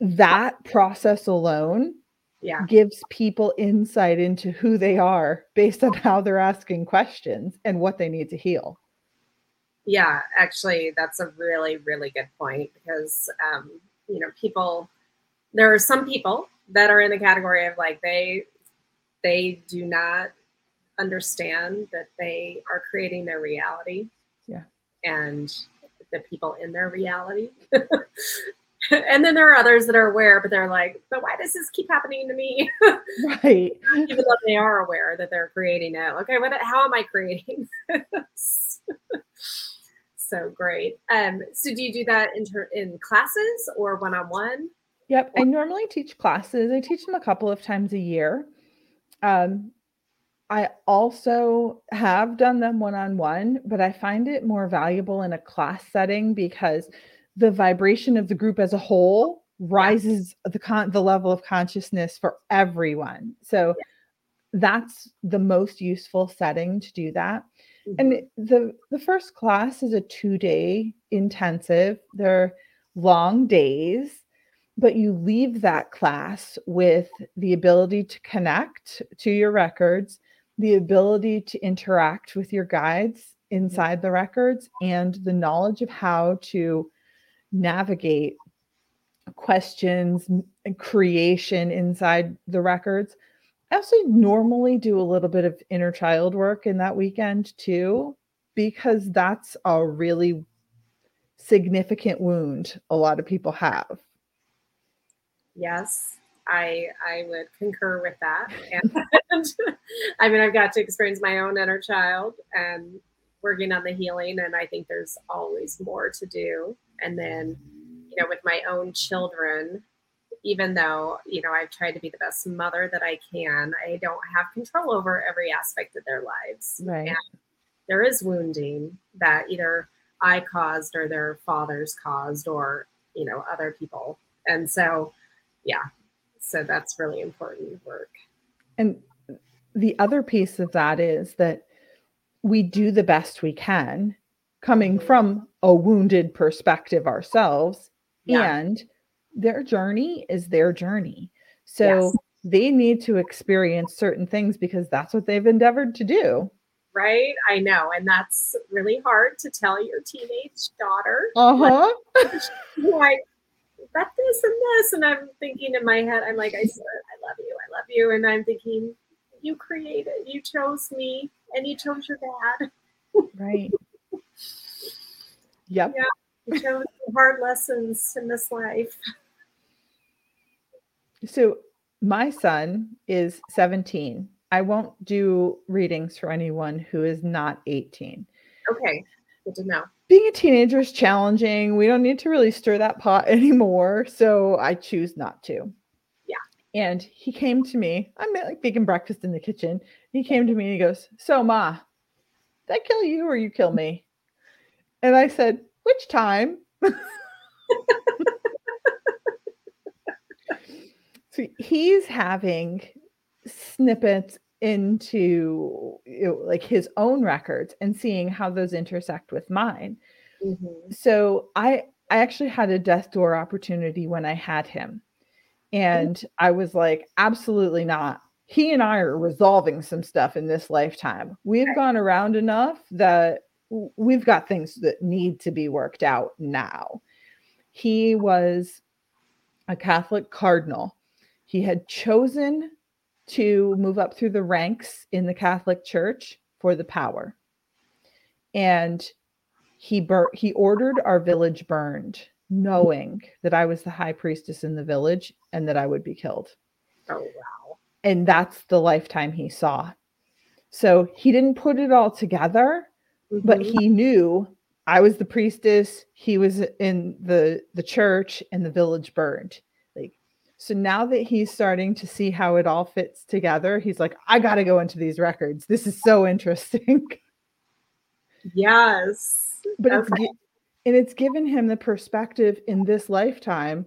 that process alone Yeah. gives people insight into who they are based on how they're asking questions and what they need to heal. Yeah, actually, that's a really, really good point because, um, you know, people, there are some people that are in the category of like they, they do not understand that they are creating their reality. Yeah. And the people in their reality. [LAUGHS] [LAUGHS] and then there are others that are aware, but they're like, but why does this keep happening to me? [LAUGHS] Right. Even though they are aware that they're creating it. Okay, what how am I creating this? [LAUGHS] so great. Um, so do you do that in ter- in classes or one on one? Yep. I normally teach classes. I teach them a couple of times a year. Um, I also have done them one on one, but I find it more valuable in a class setting because the vibration of the group as a whole rises the con- the level of consciousness for everyone. So that's the most useful setting to do that. And mm-hmm. the the first class is a 2-day intensive. They're long days, but you leave that class with the ability to connect to your records, the ability to interact with your guides mm-hmm. inside the records and the knowledge of how to navigate questions and creation inside the records. I also normally do a little bit of inner child work in that weekend too, because that's a really significant wound a lot of people have. Yes, I I would concur with that. And [LAUGHS] I mean, I've got to experience my own inner child and working on the healing, and I think there's always more to do. And then, you know, with my own children, even though you know I've tried to be the best mother that I can, I don't have control over every aspect of their lives. Right. And there is wounding that either I caused or their fathers caused or you know other people. And so yeah, so that's really important work. And the other piece of that is that we do the best we can coming Mhm. from a wounded perspective ourselves Yeah. and their journey is their journey. So Yes. they need to experience certain things because that's what they've endeavored to do. Right? I know. And that's really hard to tell your teenage daughter. [LAUGHS] Uh-huh. Like, that this and this. And I'm thinking in my head, I'm like, I swear, I love you. I love you. And I'm thinking, you created, you chose me and you chose your dad. Right. Yep. You chose hard lessons in this life. So my son is 17. I won't do readings for anyone who is not 18. Okay. Good to know. Being a teenager is challenging. We don't need to really stir that pot [LAUGHS] anymore. So I choose not to. And he came to me. I'm like making breakfast in the kitchen. He came to me and he goes, So, Ma, did I kill you or you kill me? And I said, Which time? [LAUGHS] so he's having snippets into you know, like his own records and seeing how those intersect with mine. Mm-hmm. So I I actually had a death door opportunity when I had him. And mm-hmm. I was like, absolutely not. He and I are resolving some stuff in this lifetime. We've gone around enough that we've got things that need to be worked out now. He was a Catholic cardinal. He had chosen to move up through the ranks in the Catholic Church for the power. And he bur- he ordered our village burned, knowing that I was the high priestess in the village and that I would be killed. Oh wow. And that's the lifetime he saw. So he didn't put it all together, mm-hmm. but he knew I was the priestess, he was in the the church and the village burned. Like so now that he's starting to see how it all fits together, he's like, I got to go into these records. This is so interesting. [LAUGHS] Yes. But okay. it's and it's given him the perspective in this lifetime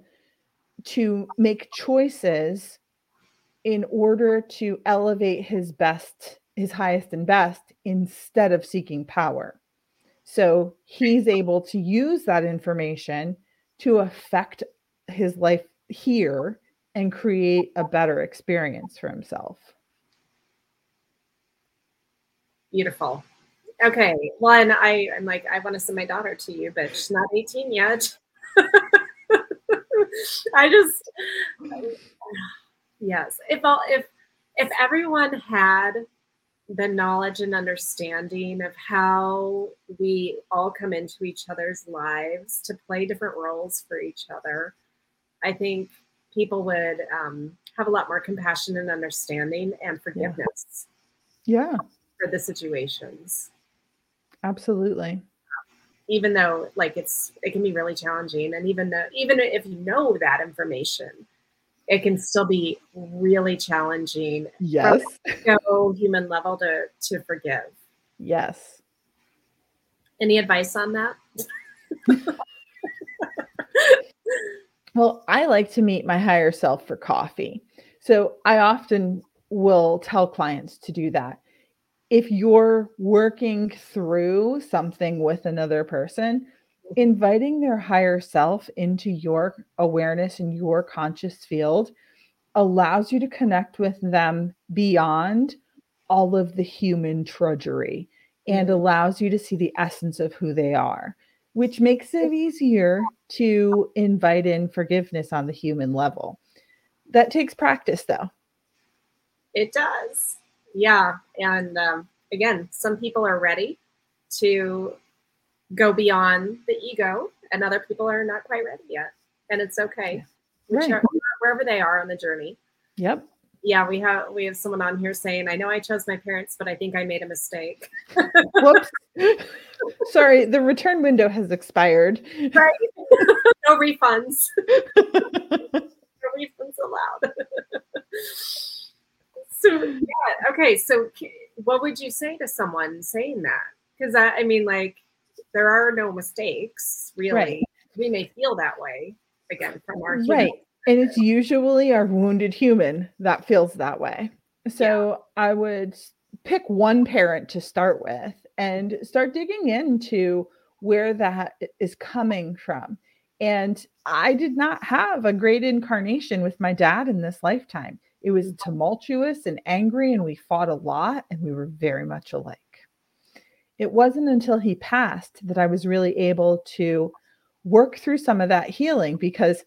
to make choices in order to elevate his best, his highest and best instead of seeking power. So he's able to use that information to affect his life here and create a better experience for himself. Beautiful. Okay. One, I, I'm like, I want to send my daughter to you, but she's not 18 yet. [LAUGHS] I just, yes. If all, if, if everyone had the knowledge and understanding of how we all come into each other's lives to play different roles for each other, I think people would um, have a lot more compassion and understanding and forgiveness. Yeah. For the situations. Absolutely. Even though like it's it can be really challenging and even though even if you know that information, it can still be really challenging. Yes. Go human level to to forgive. Yes. Any advice on that? [LAUGHS] Well, I like to meet my higher self for coffee. So I often will tell clients to do that. If you're working through something with another person, inviting their higher self into your awareness and your conscious field allows you to connect with them beyond all of the human trudgery and mm-hmm. allows you to see the essence of who they are which makes it easier to invite in forgiveness on the human level. That takes practice, though. It does. Yeah. And um, again, some people are ready to go beyond the ego, and other people are not quite ready yet. And it's okay, right. wherever they are on the journey. Yep yeah, we have we have someone on here saying, "I know I chose my parents, but I think I made a mistake." [LAUGHS] Whoops. Sorry, the return window has expired. Right. [LAUGHS] no refunds. [LAUGHS] no refunds allowed. So yeah, okay. So what would you say to someone saying that? Because I, I mean, like, there are no mistakes, really. Right. We may feel that way again from our right. And it's usually our wounded human that feels that way. So yeah. I would pick one parent to start with and start digging into where that is coming from. And I did not have a great incarnation with my dad in this lifetime. It was tumultuous and angry, and we fought a lot, and we were very much alike. It wasn't until he passed that I was really able to work through some of that healing because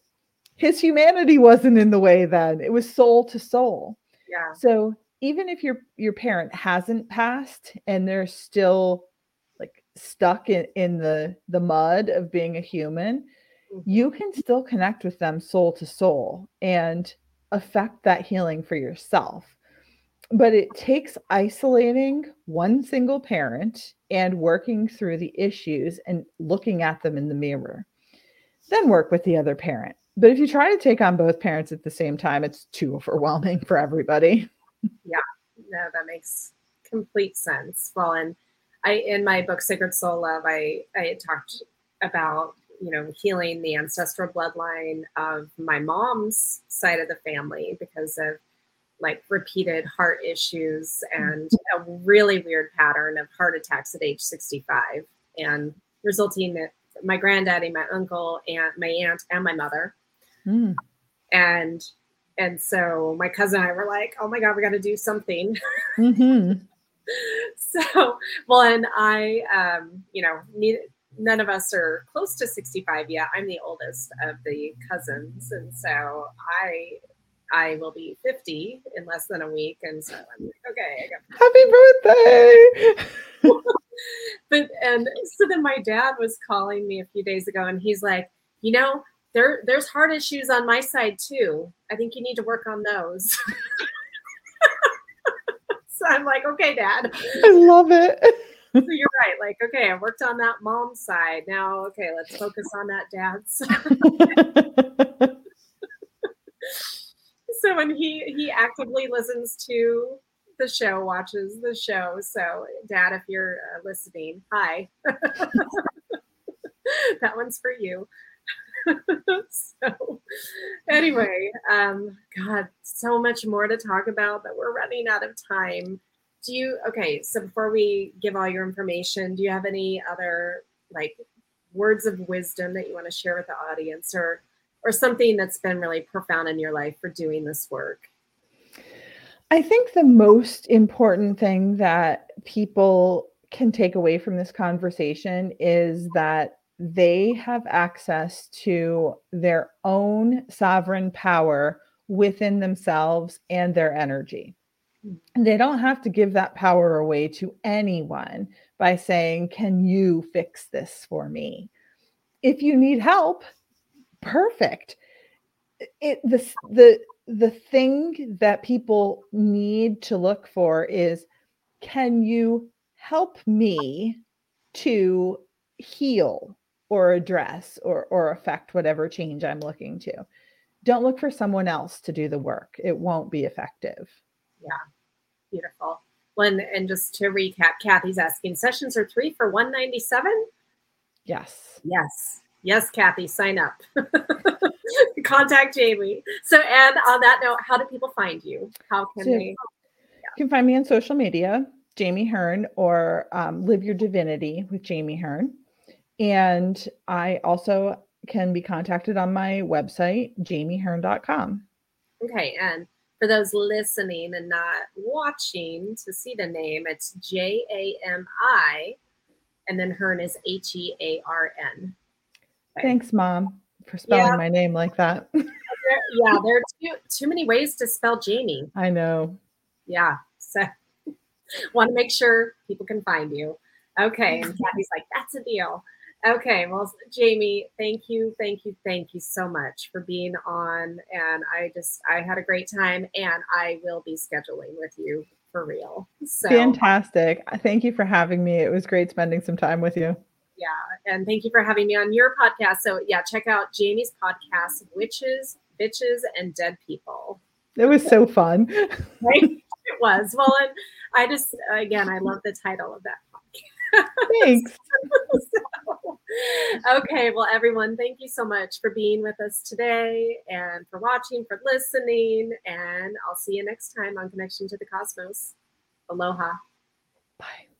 his humanity wasn't in the way then. It was soul to soul. Yeah. So even if your your parent hasn't passed and they're still like stuck in, in the the mud of being a human, mm-hmm. you can still connect with them soul to soul and affect that healing for yourself. But it takes isolating one single parent and working through the issues and looking at them in the mirror. Then work with the other parent. But if you try to take on both parents at the same time, it's too overwhelming for everybody. Yeah, no, that makes complete sense. Well, and I in my book Sacred Soul Love, I I talked about you know healing the ancestral bloodline of my mom's side of the family because of like repeated heart issues and a really weird pattern of heart attacks at age 65 and resulting that my granddaddy my uncle and my aunt and my mother mm. and and so my cousin and i were like oh my god we got to do something [LAUGHS] mm-hmm. so well and i um you know need, none of us are close to 65 yet i'm the oldest of the cousins and so i I will be 50 in less than a week. And so I'm like, okay, happy birthday. [LAUGHS] but and so then my dad was calling me a few days ago and he's like, you know, there there's heart issues on my side too. I think you need to work on those. [LAUGHS] so I'm like, okay, dad. I love it. So you're right. Like, okay, I worked on that mom's side. Now, okay, let's focus on that dad's [LAUGHS] so when he he actively listens to the show, watches the show. So, Dad, if you're uh, listening, hi. [LAUGHS] that one's for you. [LAUGHS] so, anyway, um, God, so much more to talk about, but we're running out of time. Do you okay? So before we give all your information, do you have any other like words of wisdom that you want to share with the audience, or or something that's been really profound in your life for doing this work? I think the most important thing that people can take away from this conversation is that they have access to their own sovereign power within themselves and their energy. They don't have to give that power away to anyone by saying, Can you fix this for me? If you need help, perfect. It the the the thing that people need to look for is can you help me to heal or address or or affect whatever change I'm looking to. Don't look for someone else to do the work. It won't be effective. Yeah. Beautiful. Well, and, just to recap, Kathy's asking sessions are three for 197. Yes. Yes. Yes, Kathy, sign up. [LAUGHS] Contact Jami. So, and on that note, how do people find you? How can so, they? You can find me on social media, Jami Hearn, or um, Live Your Divinity with Jami Hearn. And I also can be contacted on my website, jamihearn.com. Okay. And for those listening and not watching to see the name, it's J A M I, and then Hearn is H E A R N. Thanks, mom, for spelling yeah. my name like that. [LAUGHS] yeah, there are too too many ways to spell Jamie. I know. Yeah. So [LAUGHS] want to make sure people can find you. Okay. And Kathy's like, that's a deal. Okay, well, Jami, thank you, thank you, thank you so much for being on. And I just, I had a great time, and I will be scheduling with you for real. So fantastic! Thank you for having me. It was great spending some time with you yeah. And thank you for having me on your podcast. So yeah, check out Jami's podcast, Witches, Bitches, and Dead People. It was so fun. [LAUGHS] right? It was. Well, and I just again I love the title of that. Thanks. [LAUGHS] so, okay, well, everyone, thank you so much for being with us today and for watching, for listening. And I'll see you next time on Connection to the Cosmos. Aloha. Bye.